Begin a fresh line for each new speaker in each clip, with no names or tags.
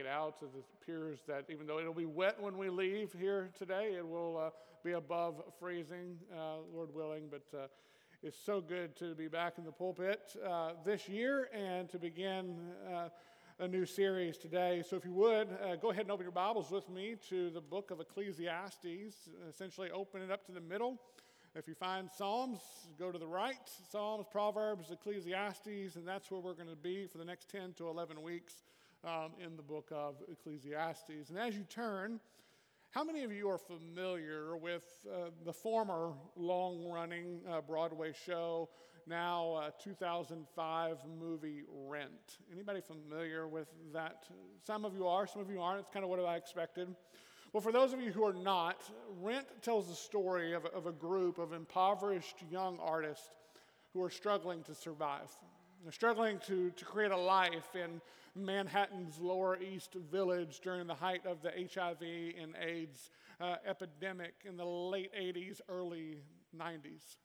it out. It appears that even though it'll be wet when we leave here today, it will uh, be above freezing, uh, Lord willing. But uh, it's so good to be back in the pulpit uh, this year and to begin uh, a new series today. So, if you would, go ahead and open your Bibles with me to the book of Ecclesiastes. Essentially, open it up to the middle. If you find Psalms, go to the right. Psalms, Proverbs, Ecclesiastes, and that's where we're going to be for the next 10 to 11 weeks um, in the book of Ecclesiastes. And as you turn, how many of you are familiar with uh, the former long running uh, Broadway show, now uh, 2005 movie Rent? Anybody familiar with that? Some of you are, some of you aren't. It's kind of what I expected. Well, for those of you who are not, Rent tells the story of, of a group of impoverished young artists who are struggling to survive. They're struggling to, to create a life in Manhattan's Lower East Village during the height of the HIV and AIDS uh, epidemic in the late 80s, early 90s.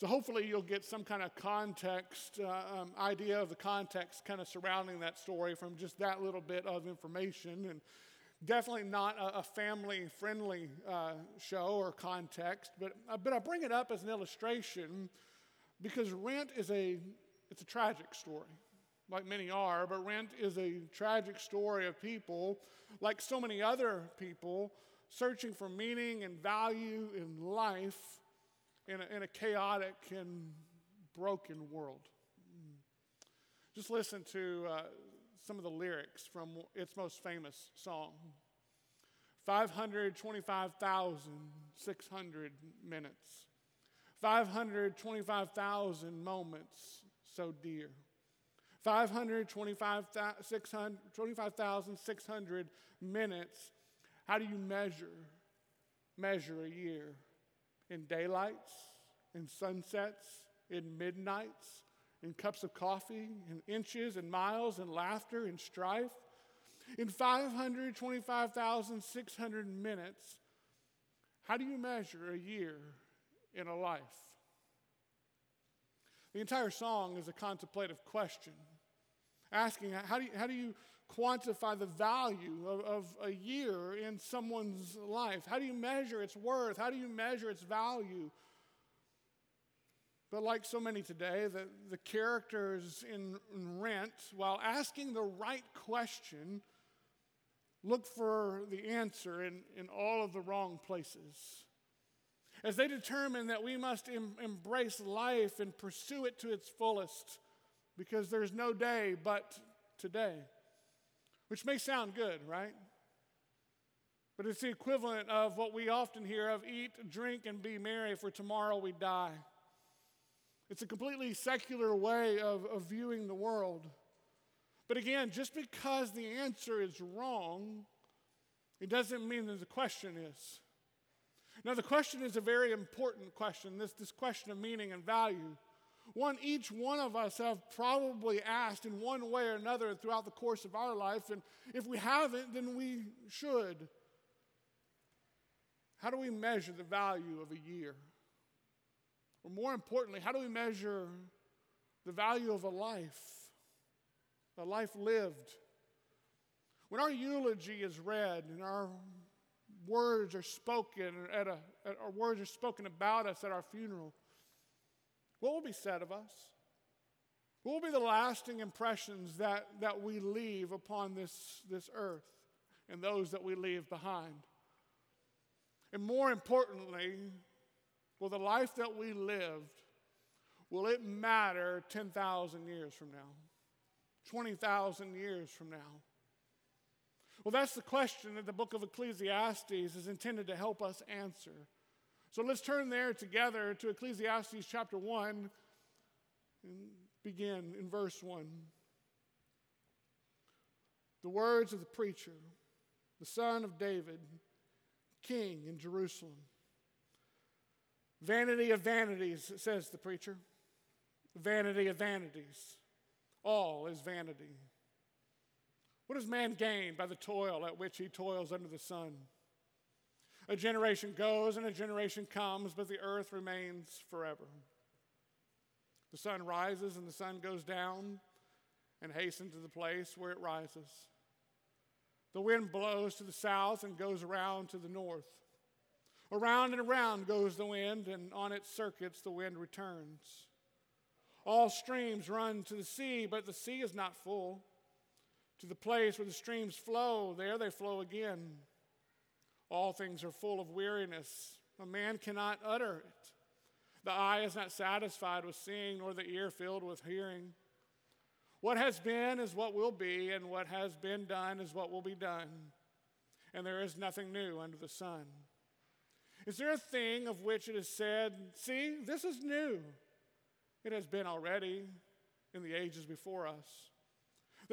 So, hopefully, you'll get some kind of context, uh, um, idea of the context kind of surrounding that story from just that little bit of information. And definitely not a, a family friendly uh, show or context, but, uh, but I bring it up as an illustration because Rent is a, it's a tragic story, like many are, but Rent is a tragic story of people, like so many other people, searching for meaning and value in life in a, in a chaotic and broken world. Just listen to uh, some of the lyrics from its most famous song. 525,600 minutes, 525,000 moments so dear. 525,600 minutes. How do you measure? Measure a year in daylights, in sunsets, in midnights, in cups of coffee, in inches, and miles, in laughter, and strife. In 525,600 minutes, how do you measure a year in a life? The entire song is a contemplative question, asking how do you, how do you quantify the value of, of a year in someone's life? How do you measure its worth? How do you measure its value? But like so many today, the, the characters in, in Rent, while asking the right question, look for the answer in, in all of the wrong places. As they determine that we must em- embrace life and pursue it to its fullest, because there's no day but today. Which may sound good, right? But it's the equivalent of what we often hear of eat, drink, and be merry, for tomorrow we die. It's a completely secular way of, of viewing the world. But again, just because the answer is wrong, it doesn't mean that the question is. Now, the question is a very important question this, this question of meaning and value. One each one of us have probably asked in one way or another throughout the course of our life, and if we haven't, then we should. How do we measure the value of a year? Or more importantly, how do we measure the value of a life? A life lived. When our eulogy is read and our words are spoken at a, at, our words are spoken about us at our funeral, what will be said of us? What will be the lasting impressions that, that we leave upon this, this earth and those that we leave behind? And more importantly, Will the life that we lived, will it matter 10,000 years from now? 20,000 years from now? Well, that's the question that the book of Ecclesiastes is intended to help us answer. So let's turn there together to Ecclesiastes chapter 1 and begin in verse 1. The words of the preacher, the son of David, king in Jerusalem. Vanity of vanities, says the preacher. Vanity of vanities. All is vanity. What does man gain by the toil at which he toils under the sun? A generation goes and a generation comes, but the earth remains forever. The sun rises and the sun goes down and hastens to the place where it rises. The wind blows to the south and goes around to the north. Around and around goes the wind, and on its circuits the wind returns. All streams run to the sea, but the sea is not full. To the place where the streams flow, there they flow again. All things are full of weariness. A man cannot utter it. The eye is not satisfied with seeing, nor the ear filled with hearing. What has been is what will be, and what has been done is what will be done. And there is nothing new under the sun. Is there a thing of which it is said, See, this is new? It has been already in the ages before us.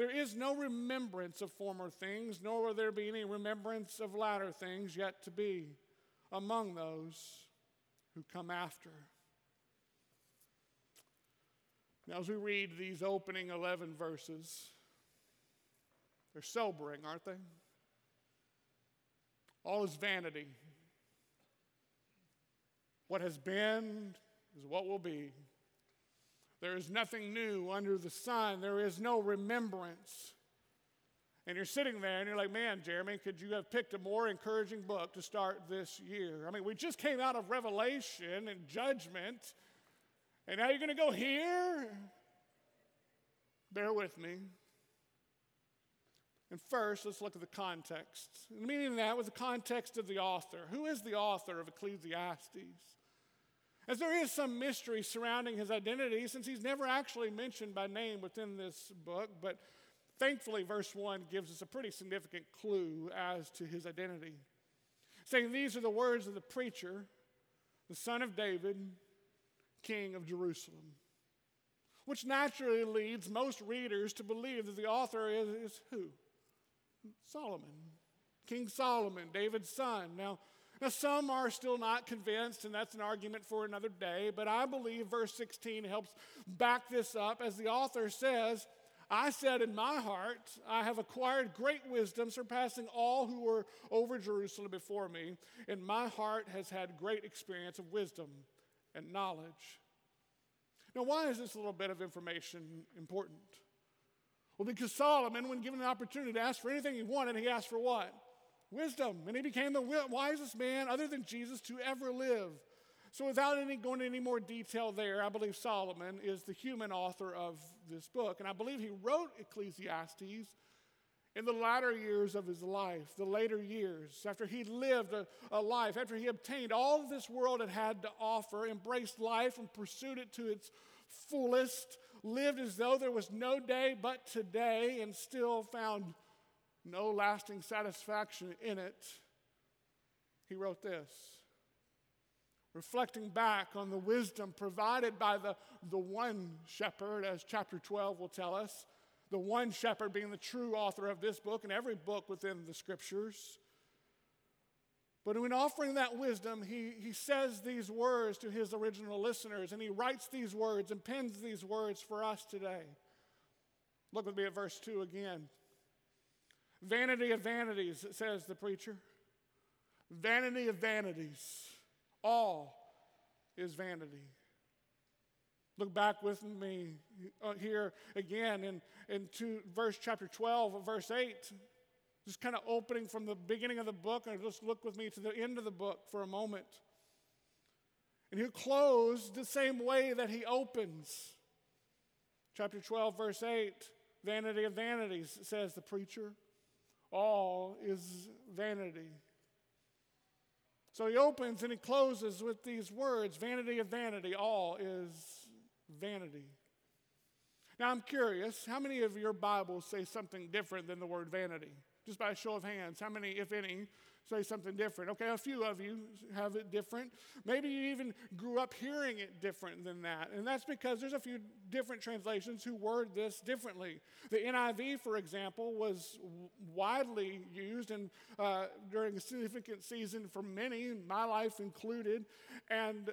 There is no remembrance of former things, nor will there be any remembrance of latter things yet to be among those who come after. Now, as we read these opening 11 verses, they're sobering, aren't they? All is vanity. What has been is what will be. There is nothing new under the sun. There is no remembrance. And you're sitting there and you're like, man, Jeremy, could you have picked a more encouraging book to start this year? I mean, we just came out of Revelation and judgment, and now you're going to go here? Bear with me. And first, let's look at the context. The meaning of that was the context of the author. Who is the author of Ecclesiastes? As there is some mystery surrounding his identity, since he's never actually mentioned by name within this book, but thankfully, verse 1 gives us a pretty significant clue as to his identity. Saying, These are the words of the preacher, the son of David, king of Jerusalem. Which naturally leads most readers to believe that the author is, is who? Solomon. King Solomon, David's son. Now, now, some are still not convinced, and that's an argument for another day, but I believe verse 16 helps back this up as the author says, I said in my heart, I have acquired great wisdom, surpassing all who were over Jerusalem before me, and my heart has had great experience of wisdom and knowledge. Now, why is this little bit of information important? Well, because Solomon, when given an opportunity to ask for anything he wanted, he asked for what? Wisdom, and he became the wisest man other than Jesus to ever live. So, without any going into any more detail there, I believe Solomon is the human author of this book, and I believe he wrote Ecclesiastes in the latter years of his life, the later years, after he lived a, a life, after he obtained all this world had had to offer, embraced life and pursued it to its fullest, lived as though there was no day but today, and still found no lasting satisfaction in it, he wrote this. Reflecting back on the wisdom provided by the, the one shepherd, as chapter 12 will tell us, the one shepherd being the true author of this book and every book within the scriptures. But in offering that wisdom, he, he says these words to his original listeners, and he writes these words and pens these words for us today. Look with me at verse 2 again. Vanity of vanities, says the preacher. Vanity of vanities. All is vanity. Look back with me uh, here again in, in two, verse chapter 12, verse 8. Just kind of opening from the beginning of the book, and just look with me to the end of the book for a moment. And he'll close the same way that he opens. Chapter 12, verse 8 Vanity of vanities, says the preacher all is vanity. So he opens and he closes with these words vanity of vanity, all is vanity. Now I'm curious, how many of your Bibles say something different than the word vanity? Just by a show of hands, how many, if any, say something different. Okay, a few of you have it different. Maybe you even grew up hearing it different than that. And that's because there's a few different translations who word this differently. The NIV, for example, was widely used and uh, during a significant season for many, my life included. And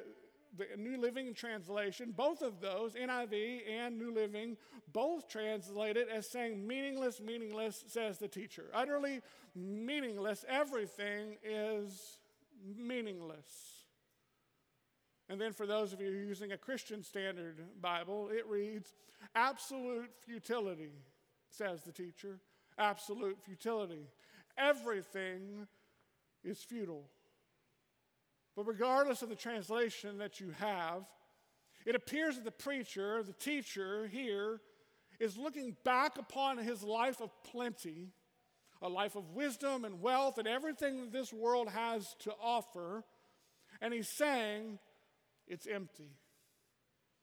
the New Living Translation, both of those, NIV and New Living, both translate it as saying meaningless, meaningless, says the teacher. Utterly meaningless. Everything is meaningless. And then for those of you using a Christian Standard Bible, it reads absolute futility, says the teacher. Absolute futility. everything is futile. But regardless of the translation that you have, it appears that the preacher, the teacher here, is looking back upon his life of plenty, a life of wisdom and wealth and everything that this world has to offer, and he's saying it's empty,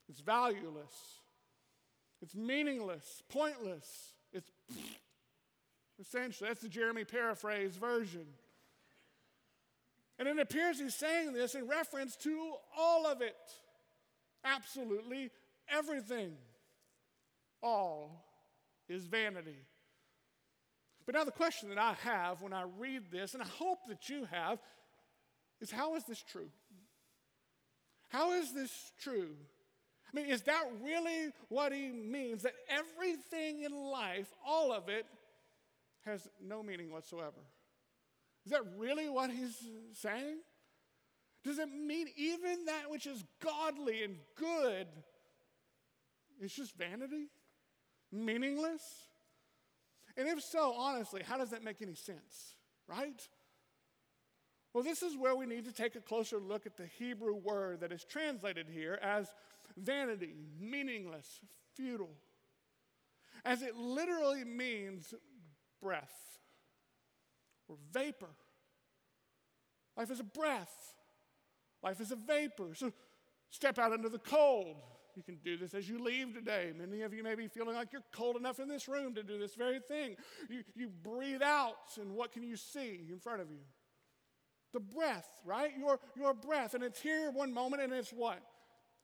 it's valueless, it's meaningless, pointless, it's essentially, that's the Jeremy paraphrase version. And it appears he's saying this in reference to all of it. Absolutely everything. All is vanity. But now, the question that I have when I read this, and I hope that you have, is how is this true? How is this true? I mean, is that really what he means? That everything in life, all of it, has no meaning whatsoever? Is that really what he's saying? Does it mean even that which is godly and good is just vanity? Meaningless? And if so, honestly, how does that make any sense? Right? Well, this is where we need to take a closer look at the Hebrew word that is translated here as vanity, meaningless, futile, as it literally means breath or vapor. Life is a breath, life is a vapor. So step out into the cold. You can do this as you leave today. Many of you may be feeling like you're cold enough in this room to do this very thing. You, you breathe out, and what can you see in front of you? The breath, right? Your, your breath. And it's here one moment, and it's what?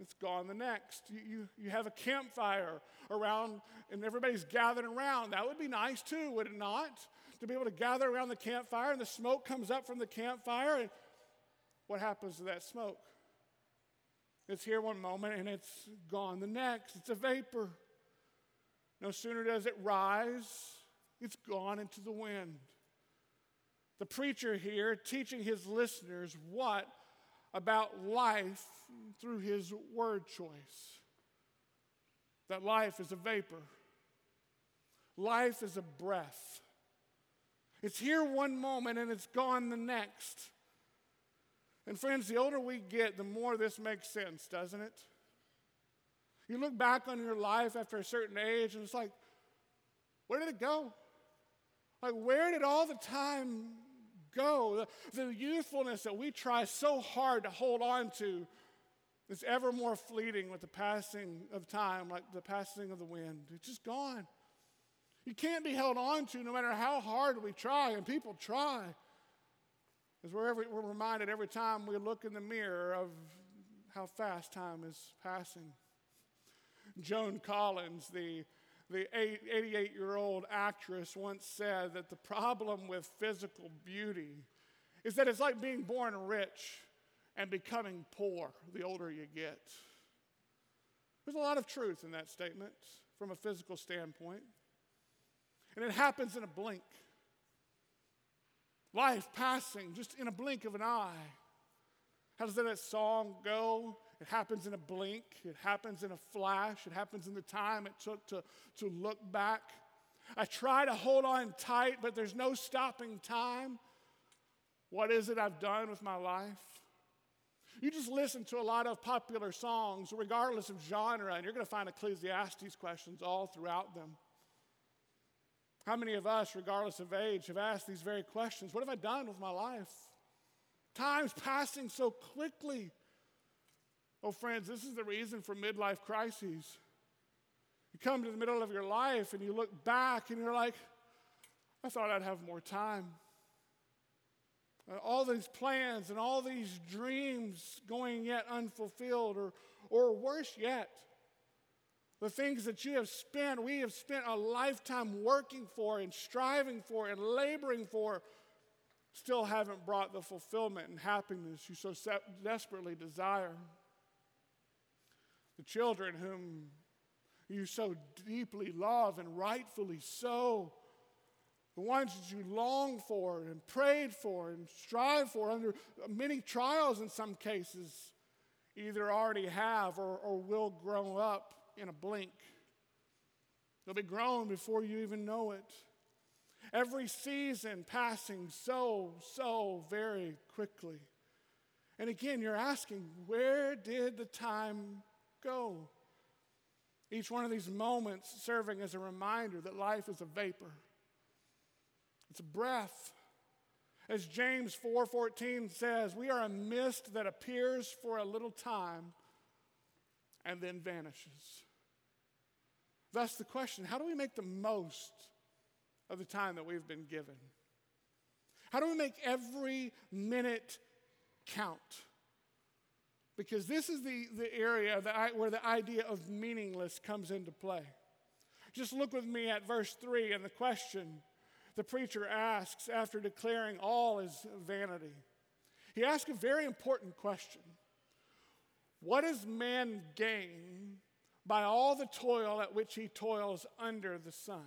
It's gone the next. You, you, you have a campfire around, and everybody's gathered around. That would be nice too, would it not? To be able to gather around the campfire, and the smoke comes up from the campfire. And what happens to that smoke? It's here one moment and it's gone the next. It's a vapor. No sooner does it rise, it's gone into the wind. The preacher here teaching his listeners what about life through his word choice. That life is a vapor, life is a breath. It's here one moment and it's gone the next. And friends, the older we get, the more this makes sense, doesn't it? You look back on your life after a certain age and it's like, where did it go? Like, where did all the time go? The, the youthfulness that we try so hard to hold on to is ever more fleeting with the passing of time, like the passing of the wind. It's just gone. You can't be held on to no matter how hard we try, and people try. As we're, every, we're reminded every time we look in the mirror of how fast time is passing. Joan Collins, the, the 88 year old actress, once said that the problem with physical beauty is that it's like being born rich and becoming poor the older you get. There's a lot of truth in that statement from a physical standpoint. And it happens in a blink. Life passing just in a blink of an eye. How does that song go? It happens in a blink, it happens in a flash, it happens in the time it took to, to look back. I try to hold on tight, but there's no stopping time. What is it I've done with my life? You just listen to a lot of popular songs, regardless of genre, and you're going to find Ecclesiastes questions all throughout them. How many of us, regardless of age, have asked these very questions? What have I done with my life? Time's passing so quickly. Oh, friends, this is the reason for midlife crises. You come to the middle of your life and you look back and you're like, I thought I'd have more time. all these plans and all these dreams going yet unfulfilled, or, or worse yet, the things that you have spent, we have spent a lifetime working for and striving for and laboring for, still haven't brought the fulfillment and happiness you so desperately desire. The children whom you so deeply love and rightfully so, the ones that you long for and prayed for and strive for under many trials in some cases, either already have or, or will grow up in a blink. They'll be grown before you even know it. Every season passing so, so very quickly. And again, you're asking, where did the time go? Each one of these moments serving as a reminder that life is a vapor. It's a breath. As James 4:14 says, we are a mist that appears for a little time and then vanishes. Thus the question, how do we make the most of the time that we've been given? How do we make every minute count? Because this is the, the area where the idea of meaningless comes into play. Just look with me at verse 3 and the question the preacher asks after declaring all is vanity. He asks a very important question What does man gain by all the toil at which he toils under the sun?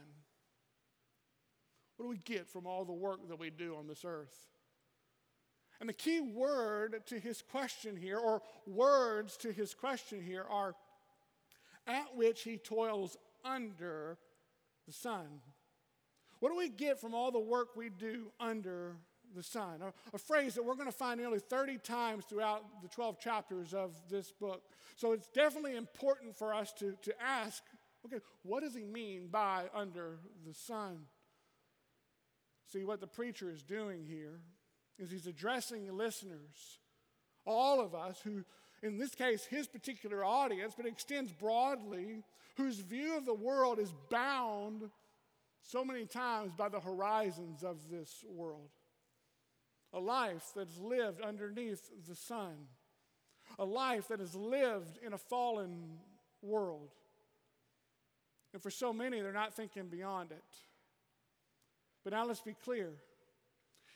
What do we get from all the work that we do on this earth? And the key word to his question here, or words to his question here, are at which he toils under the sun. What do we get from all the work we do under the sun? A, a phrase that we're going to find nearly 30 times throughout the 12 chapters of this book. So it's definitely important for us to, to ask okay, what does he mean by under the sun? See, what the preacher is doing here is he's addressing listeners, all of us who, in this case, his particular audience, but extends broadly, whose view of the world is bound so many times by the horizons of this world. A life that's lived underneath the sun, a life that is lived in a fallen world. And for so many, they're not thinking beyond it. But now let's be clear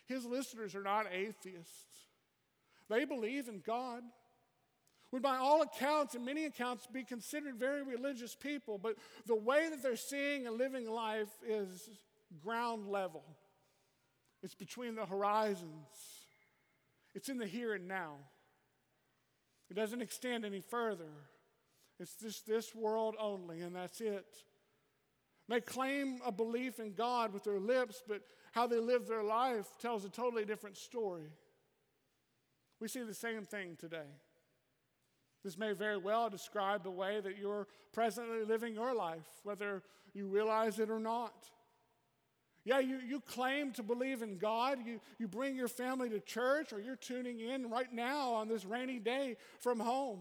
his listeners are not atheists, they believe in God would, by all accounts and many accounts, be considered very religious people, but the way that they're seeing and living life is ground level. It's between the horizons, it's in the here and now. It doesn't extend any further. It's just this world only, and that's it. They claim a belief in God with their lips, but how they live their life tells a totally different story. We see the same thing today. This may very well describe the way that you're presently living your life, whether you realize it or not. Yeah, you, you claim to believe in God. You, you bring your family to church, or you're tuning in right now on this rainy day from home.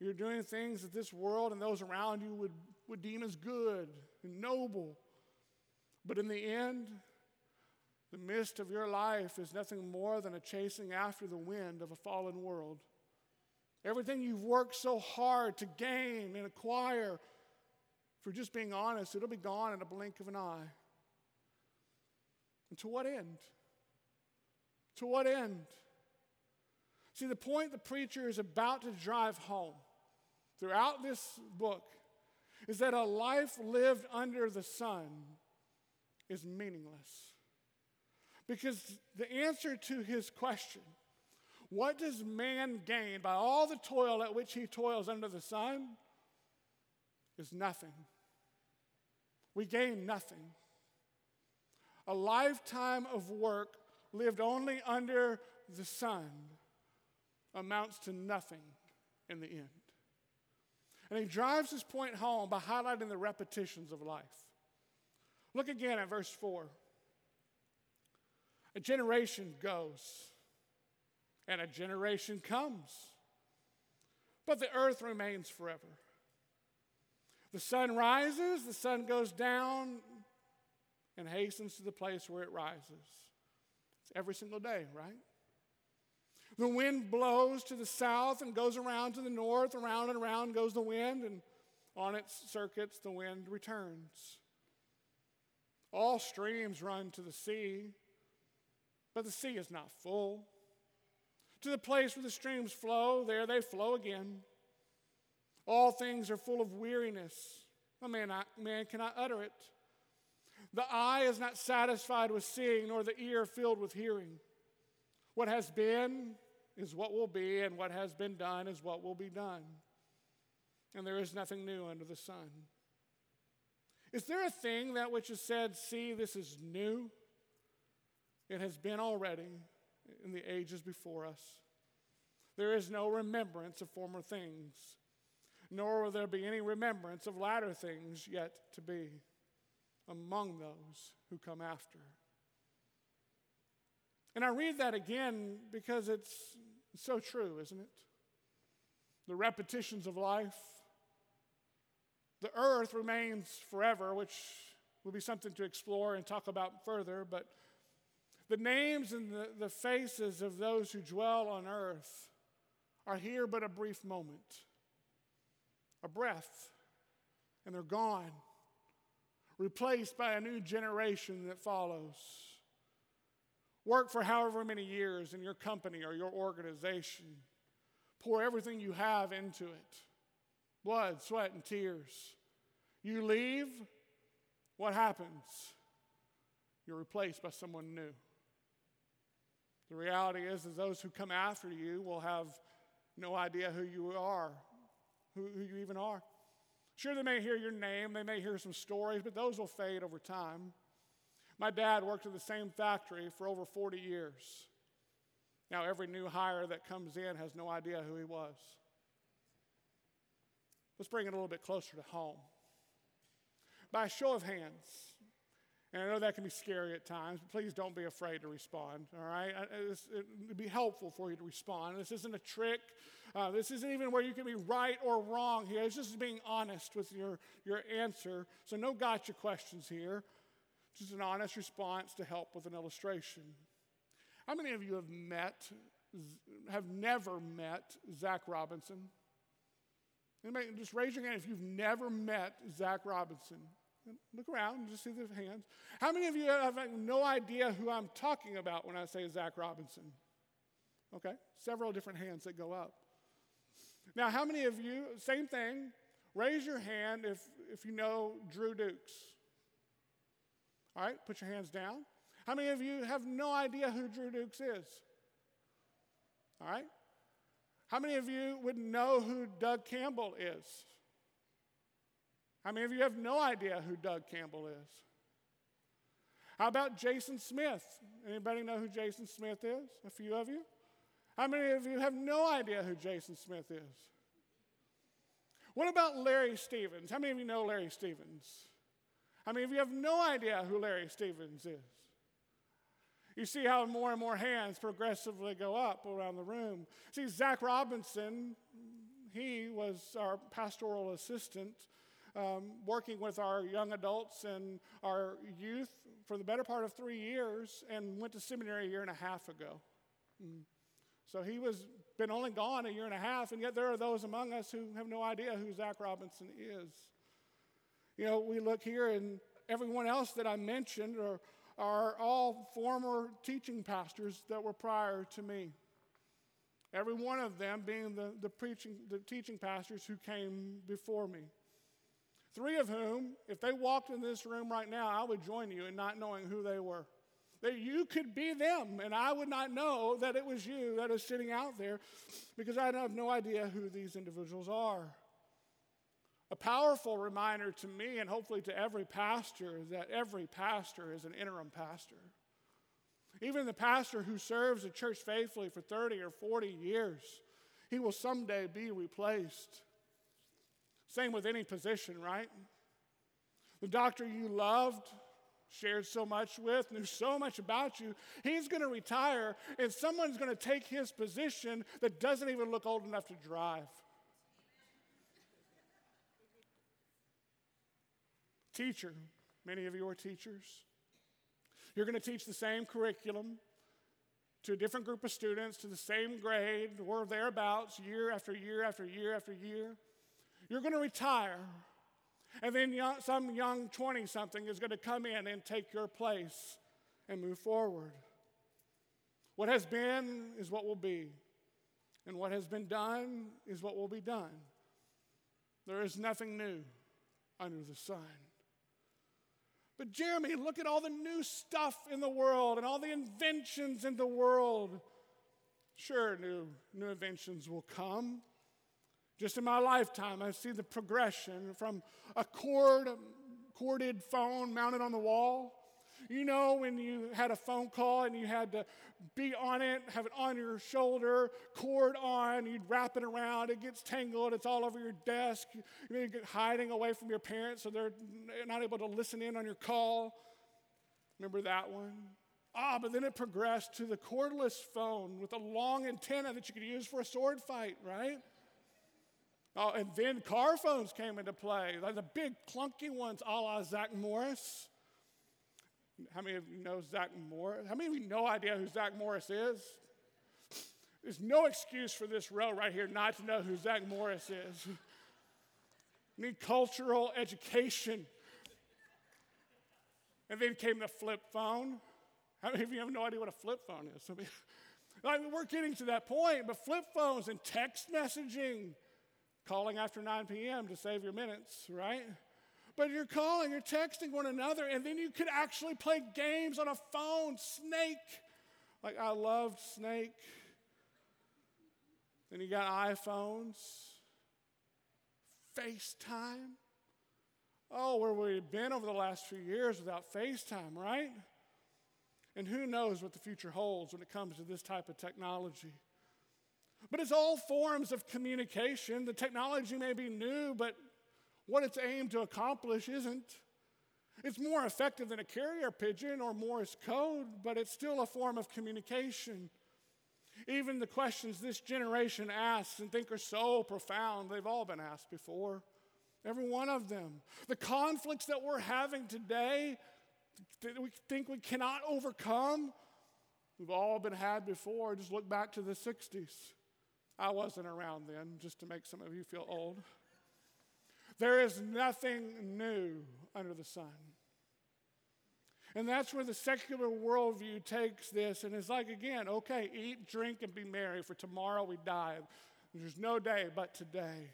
You're doing things that this world and those around you would, would deem as good and noble. But in the end, the mist of your life is nothing more than a chasing after the wind of a fallen world. Everything you've worked so hard to gain and acquire, for just being honest, it'll be gone in a blink of an eye. And to what end? To what end? See, the point the preacher is about to drive home throughout this book is that a life lived under the sun is meaningless. Because the answer to his question, what does man gain by all the toil at which he toils under the sun? Is nothing. We gain nothing. A lifetime of work lived only under the sun amounts to nothing in the end. And he drives his point home by highlighting the repetitions of life. Look again at verse 4. A generation goes and a generation comes. But the earth remains forever. The sun rises, the sun goes down, and hastens to the place where it rises. It's every single day, right? The wind blows to the south and goes around to the north, around and around goes the wind, and on its circuits the wind returns. All streams run to the sea, but the sea is not full to the place where the streams flow, there they flow again. All things are full of weariness. A man, man cannot utter it. The eye is not satisfied with seeing, nor the ear filled with hearing. What has been is what will be, and what has been done is what will be done. And there is nothing new under the sun. Is there a thing that which is said, See, this is new? It has been already in the ages before us. There is no remembrance of former things, nor will there be any remembrance of latter things yet to be among those who come after. And I read that again because it's so true, isn't it? The repetitions of life. The earth remains forever, which will be something to explore and talk about further, but the names and the, the faces of those who dwell on earth are here but a brief moment, a breath, and they're gone, replaced by a new generation that follows. Work for however many years in your company or your organization. Pour everything you have into it blood, sweat, and tears. You leave, what happens? You're replaced by someone new. The reality is, is those who come after you will have no idea who you are, who, who you even are. Sure, they may hear your name, they may hear some stories, but those will fade over time. My dad worked in the same factory for over 40 years. Now, every new hire that comes in has no idea who he was. Let's bring it a little bit closer to home. By a show of hands, and I know that can be scary at times, but please don't be afraid to respond, all right? It would be helpful for you to respond. This isn't a trick. Uh, this isn't even where you can be right or wrong here. It's just being honest with your, your answer. So, no gotcha questions here. Just an honest response to help with an illustration. How many of you have met, have never met Zach Robinson? Anybody, just raise your hand if you've never met Zach Robinson. Look around and just see the hands. How many of you have no idea who I'm talking about when I say Zach Robinson? Okay, several different hands that go up. Now, how many of you, same thing, raise your hand if, if you know Drew Dukes? All right, put your hands down. How many of you have no idea who Drew Dukes is? All right. How many of you would know who Doug Campbell is? How many of you have no idea who Doug Campbell is? How about Jason Smith? Anybody know who Jason Smith is? A few of you? How many of you have no idea who Jason Smith is? What about Larry Stevens? How many of you know Larry Stevens? How many of you have no idea who Larry Stevens is? You see how more and more hands progressively go up around the room. See, Zach Robinson, he was our pastoral assistant um, working with our young adults and our youth for the better part of three years and went to seminary a year and a half ago. Mm. So he was been only gone a year and a half, and yet there are those among us who have no idea who Zach Robinson is. You know, we look here, and everyone else that I mentioned are, are all former teaching pastors that were prior to me. Every one of them being the, the, preaching, the teaching pastors who came before me. Three of whom, if they walked in this room right now, I would join you in not knowing who they were. That you could be them, and I would not know that it was you that is sitting out there because I have no idea who these individuals are. A powerful reminder to me, and hopefully to every pastor, that every pastor is an interim pastor. Even the pastor who serves a church faithfully for 30 or 40 years, he will someday be replaced. Same with any position, right? The doctor you loved, shared so much with, knew so much about you, he's going to retire and someone's going to take his position that doesn't even look old enough to drive. Teacher, many of you are teachers. You're going to teach the same curriculum to a different group of students, to the same grade, or thereabouts, year after year after year after year. You're going to retire. And then young, some young 20 something is going to come in and take your place and move forward. What has been is what will be, and what has been done is what will be done. There is nothing new under the sun. But, Jeremy, look at all the new stuff in the world and all the inventions in the world. Sure, new, new inventions will come. Just in my lifetime, I see the progression from a cord corded phone mounted on the wall? You know, when you had a phone call and you had to be on it, have it on your shoulder, cord on, you'd wrap it around, it gets tangled, it's all over your desk, you get hiding away from your parents so they're not able to listen in on your call. Remember that one? Ah, but then it progressed to the cordless phone with a long antenna that you could use for a sword fight, right? Oh, and then car phones came into play, like the big clunky ones a la Zach Morris. How many of you know Zach Morris? How many of you no idea who Zach Morris is? There's no excuse for this row right here not to know who Zach Morris is. need cultural education. And then came the flip phone. How many of you have no idea what a flip phone is? I mean, we're getting to that point, but flip phones and text messaging, calling after 9 p.m. to save your minutes, right? But you're calling, you're texting one another, and then you could actually play games on a phone. Snake. Like I loved Snake. Then you got iPhones, FaceTime. Oh, where we've been over the last few years without FaceTime, right? And who knows what the future holds when it comes to this type of technology. But it's all forms of communication. The technology may be new, but what it's aimed to accomplish isn't. It's more effective than a carrier pigeon or Morse code, but it's still a form of communication. Even the questions this generation asks and think are so profound, they've all been asked before. Every one of them. The conflicts that we're having today that we think we cannot overcome, we've all been had before. Just look back to the 60s. I wasn't around then, just to make some of you feel old. There is nothing new under the sun. And that's where the secular worldview takes this and is like, again, okay, eat, drink, and be merry, for tomorrow we die. There's no day but today.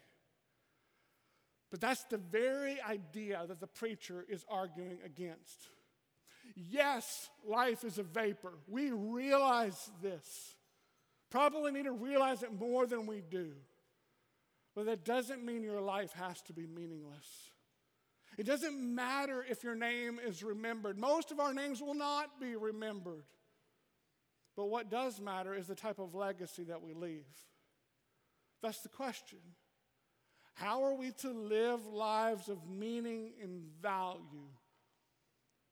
But that's the very idea that the preacher is arguing against. Yes, life is a vapor. We realize this. Probably need to realize it more than we do. But that doesn't mean your life has to be meaningless. It doesn't matter if your name is remembered. Most of our names will not be remembered. But what does matter is the type of legacy that we leave. That's the question. How are we to live lives of meaning and value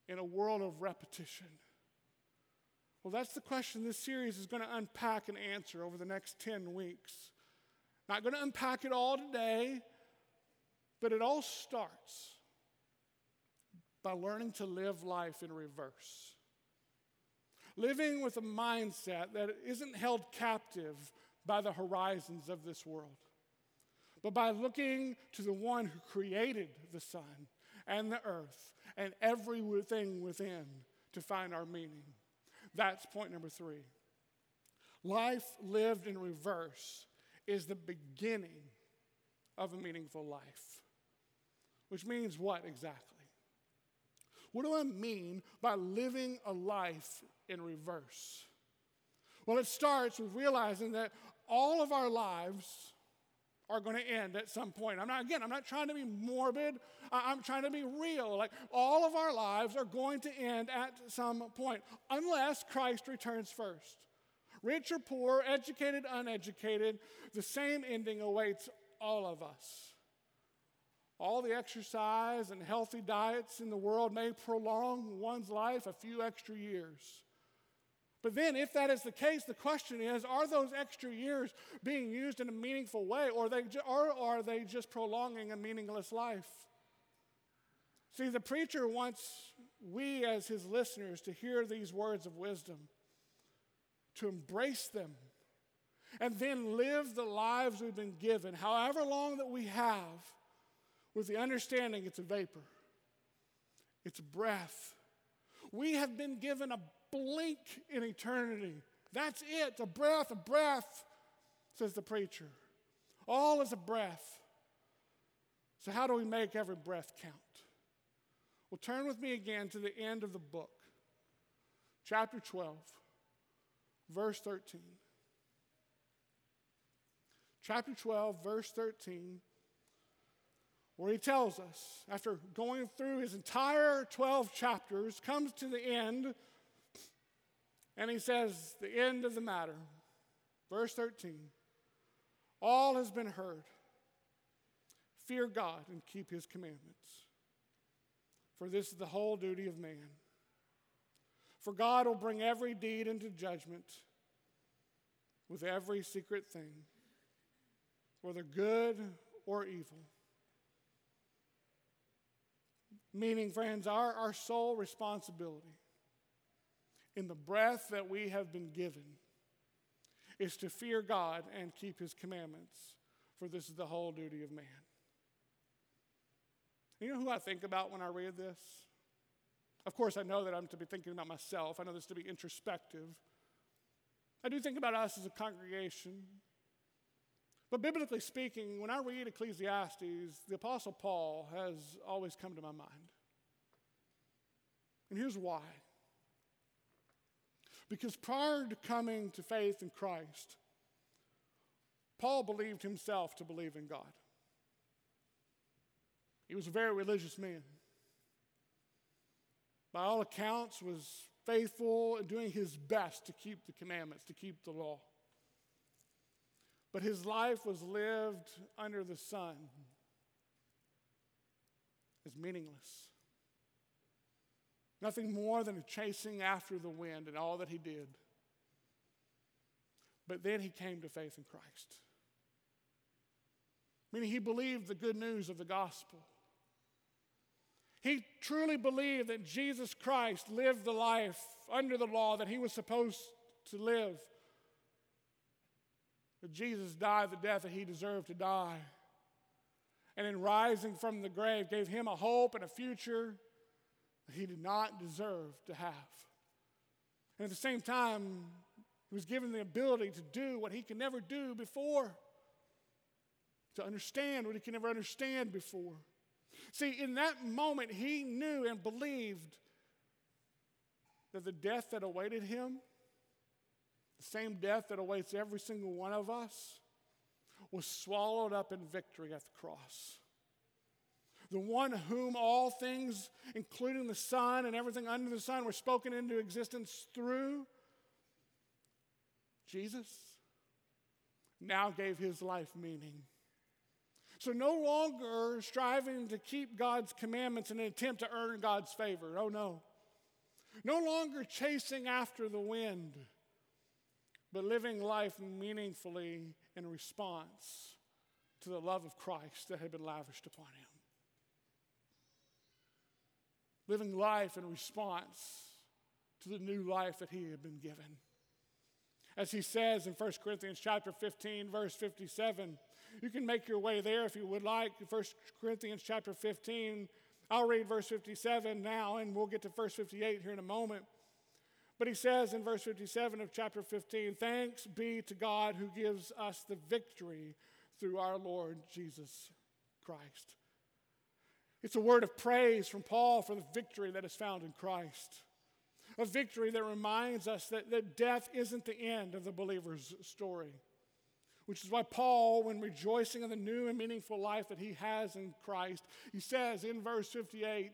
in a world of repetition? Well, that's the question this series is going to unpack and answer over the next 10 weeks. Not going to unpack it all today, but it all starts by learning to live life in reverse. Living with a mindset that isn't held captive by the horizons of this world, but by looking to the one who created the sun and the earth and everything within to find our meaning. That's point number three. Life lived in reverse is the beginning of a meaningful life. Which means what exactly? What do I mean by living a life in reverse? Well, it starts with realizing that all of our lives are going to end at some point. I'm not, again, I'm not trying to be morbid. I'm trying to be real. Like all of our lives are going to end at some point, unless Christ returns first. Rich or poor, educated, uneducated, the same ending awaits all of us. All the exercise and healthy diets in the world may prolong one's life a few extra years. But then, if that is the case, the question is are those extra years being used in a meaningful way, or, they, or are they just prolonging a meaningless life? See, the preacher wants we, as his listeners, to hear these words of wisdom to embrace them, and then live the lives we've been given, however long that we have, with the understanding it's a vapor, it's a breath. We have been given a blink in eternity. That's it, a breath, a breath, says the preacher. All is a breath. So, how do we make every breath count? Well, turn with me again to the end of the book, chapter 12 verse 13. Chapter 12, verse 13. where he tells us, after going through his entire 12 chapters, comes to the end, and he says, The end of the matter. Verse 13 All has been heard. Fear God and keep his commandments, for this is the whole duty of man. For God will bring every deed into judgment with every secret thing, whether good or evil. Meaning, friends, our, our sole responsibility in the breath that we have been given is to fear God and keep his commandments, for this is the whole duty of man. You know who I think about when I read this? Of course, I know that I'm to be thinking about myself. I know this to be introspective. I do think about us as a congregation. But biblically speaking, when I read Ecclesiastes, the Apostle Paul has always come to my mind. And here's why. Because prior to coming to faith in Christ, Paul believed himself to believe in God. He was a very religious man. By all accounts, was faithful and doing his best to keep the commandments, to keep the law. But his life was lived under the sun as meaningless. Nothing more than a chasing after the wind and all that he did. But then he came to faith in Christ. Meaning he believed the good news of the gospel. He truly believed that Jesus Christ lived the life under the law that he was supposed to live. That Jesus died the death that he deserved to die. And in rising from the grave, gave him a hope and a future he did not deserve to have. And at the same time, he was given the ability to do what he could never do before, to understand what he could never understand before. See, in that moment, he knew and believed that the death that awaited him, the same death that awaits every single one of us, was swallowed up in victory at the cross. The one whom all things, including the sun and everything under the sun, were spoken into existence through, Jesus, now gave his life meaning. So, no longer striving to keep God's commandments in an attempt to earn God's favor. Oh, no. No longer chasing after the wind, but living life meaningfully in response to the love of Christ that had been lavished upon him. Living life in response to the new life that he had been given. As he says in 1 Corinthians chapter 15, verse 57, you can make your way there if you would like. 1 Corinthians chapter 15. I'll read verse 57 now, and we'll get to verse 58 here in a moment. But he says in verse 57 of chapter 15, Thanks be to God who gives us the victory through our Lord Jesus Christ. It's a word of praise from Paul for the victory that is found in Christ. A victory that reminds us that, that death isn't the end of the believer's story which is why Paul, when rejoicing in the new and meaningful life that he has in Christ, he says in verse 58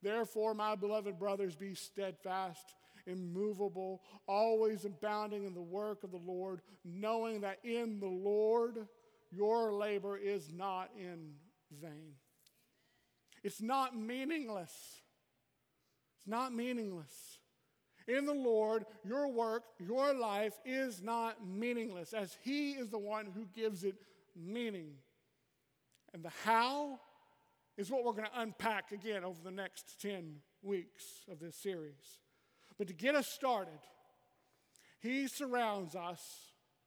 Therefore, my beloved brothers, be steadfast, immovable, always abounding in the work of the Lord, knowing that in the Lord your labor is not in vain. It's not meaningless. It's not meaningless in the Lord, your work, your life is not meaningless, as He is the one who gives it meaning. And the how is what we're going to unpack again over the next 10 weeks of this series. But to get us started, He surrounds us,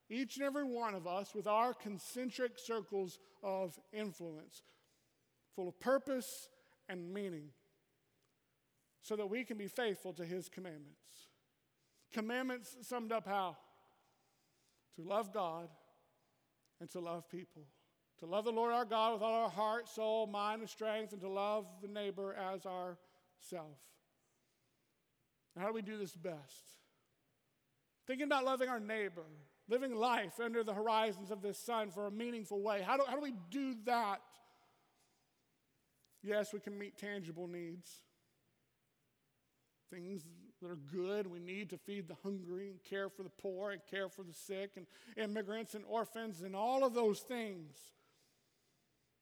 each and every one of us, with our concentric circles of influence, full of purpose and meaning so that we can be faithful to his commandments. Commandments summed up how? To love God and to love people. To love the Lord our God with all our heart, soul, mind, and strength, and to love the neighbor as ourself. How do we do this best? Thinking about loving our neighbor, living life under the horizons of this sun for a meaningful way. How do, how do we do that Yes, we can meet tangible needs. Things that are good. We need to feed the hungry and care for the poor and care for the sick and immigrants and orphans and all of those things.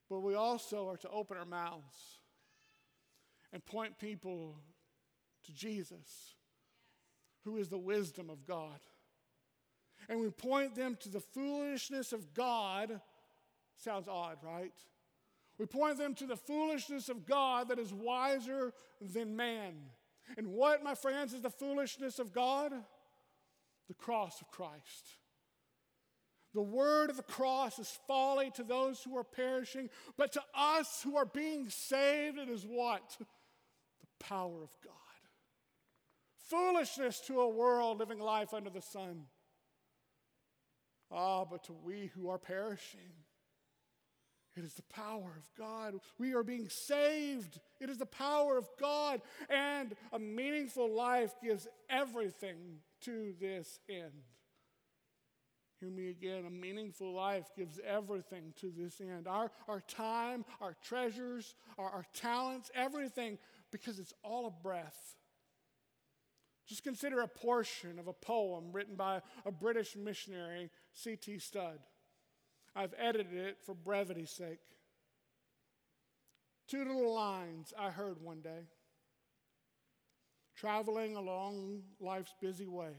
But we also are to open our mouths and point people to Jesus, who is the wisdom of God. And we point them to the foolishness of God. Sounds odd, right? We point them to the foolishness of God that is wiser than man. And what, my friends, is the foolishness of God? The cross of Christ. The word of the cross is folly to those who are perishing, but to us who are being saved, it is what? The power of God. Foolishness to a world living life under the sun. Ah, but to we who are perishing, it is the power of God. We are being saved. It is the power of God. And a meaningful life gives everything to this end. Hear me again. A meaningful life gives everything to this end. Our, our time, our treasures, our, our talents, everything, because it's all a breath. Just consider a portion of a poem written by a British missionary, C.T. Studd. I've edited it for brevity's sake. Two little lines I heard one day. Traveling along life's busy way,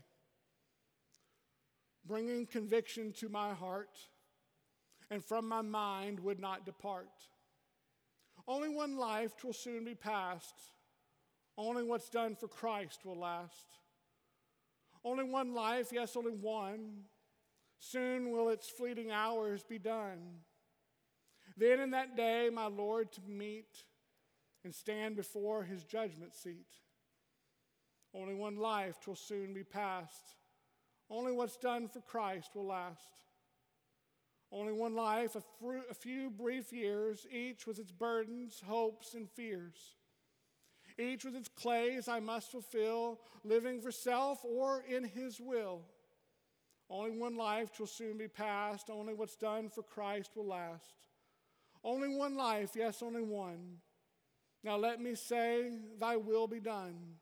bringing conviction to my heart, and from my mind would not depart. Only one life twill soon be past only what's done for Christ will last. Only one life, yes, only one. Soon will its fleeting hours be done. Then in that day, my Lord to meet and stand before his judgment seat. Only one life will soon be past. Only what's done for Christ will last. Only one life, a, fr- a few brief years, each with its burdens, hopes, and fears each with its clays I must fulfill, living for self or in His will. Only one life soon be past, only what's done for Christ will last. Only one life, yes, only one. Now let me say, Thy will be done.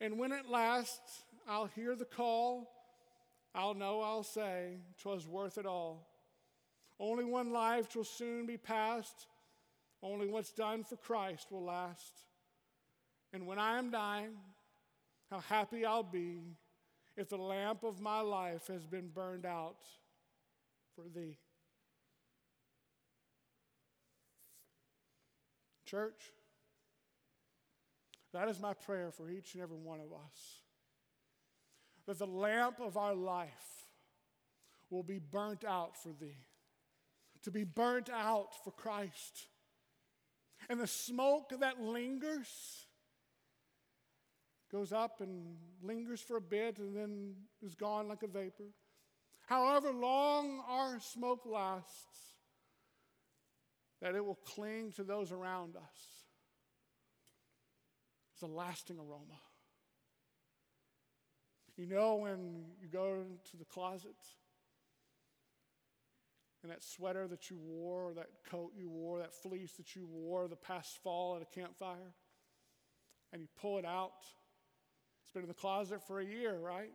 And when at last I'll hear the call, I'll know I'll say, 'Twas worth it all. Only one life soon be past, only what's done for Christ will last. And when I am dying, how happy I'll be if the lamp of my life has been burned out for thee. Church, that is my prayer for each and every one of us. That the lamp of our life will be burnt out for thee, to be burnt out for Christ. And the smoke that lingers goes up and lingers for a bit and then is gone like a vapor. However long our smoke lasts, that it will cling to those around us. It's a lasting aroma. You know, when you go to the closet and that sweater that you wore, or that coat you wore, that fleece that you wore the past fall at a campfire, and you pull it out it's been in the closet for a year, right?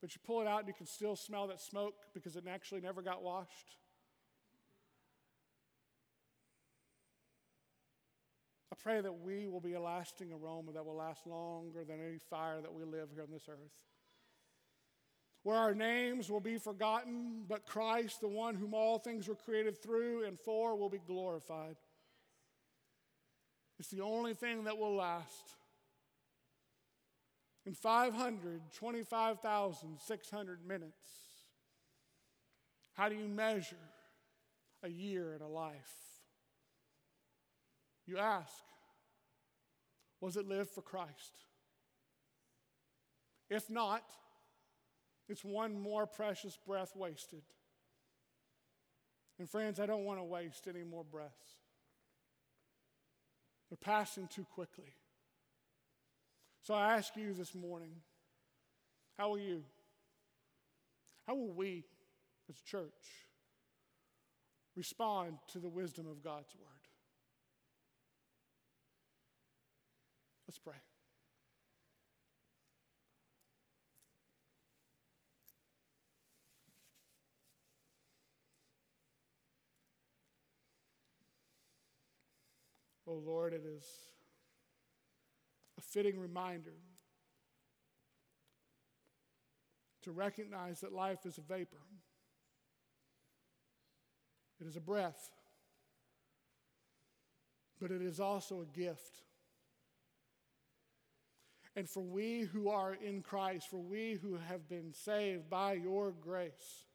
But you pull it out and you can still smell that smoke because it actually never got washed. I pray that we will be a lasting aroma that will last longer than any fire that we live here on this earth. Where our names will be forgotten, but Christ, the one whom all things were created through and for, will be glorified. It's the only thing that will last in 525,600 minutes. How do you measure a year in a life? You ask, was it lived for Christ? If not, it's one more precious breath wasted. And friends, I don't want to waste any more breaths. They're passing too quickly. So I ask you this morning how will you? How will we as a church respond to the wisdom of God's word? Let's pray. Oh Lord, it is a fitting reminder to recognize that life is a vapor, it is a breath, but it is also a gift. And for we who are in Christ, for we who have been saved by your grace,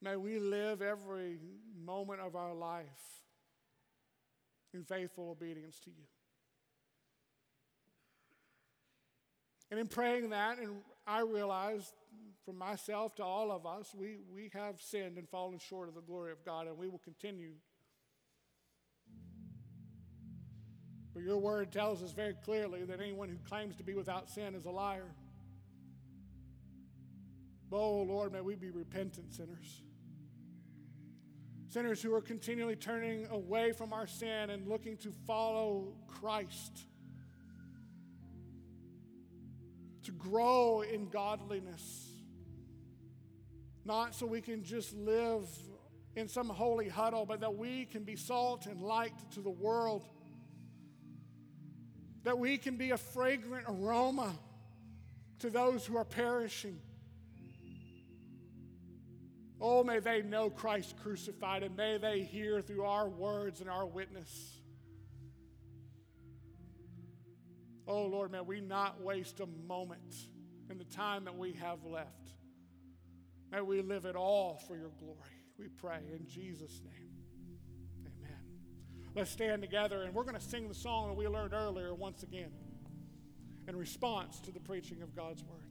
may we live every moment of our life in faithful obedience to you. And in praying that, and I realize from myself to all of us, we, we have sinned and fallen short of the glory of God, and we will continue. But your word tells us very clearly that anyone who claims to be without sin is a liar. Oh, Lord, may we be repentant sinners sinners who are continually turning away from our sin and looking to follow Christ, to grow in godliness, not so we can just live in some holy huddle, but that we can be salt and light to the world, that we can be a fragrant aroma to those who are perishing. Oh, may they know Christ crucified and may they hear through our words and our witness. Oh, Lord, may we not waste a moment in the time that we have left. May we live it all for your glory. We pray in Jesus' name. Amen. Let's stand together and we're going to sing the song that we learned earlier once again in response to the preaching of God's word.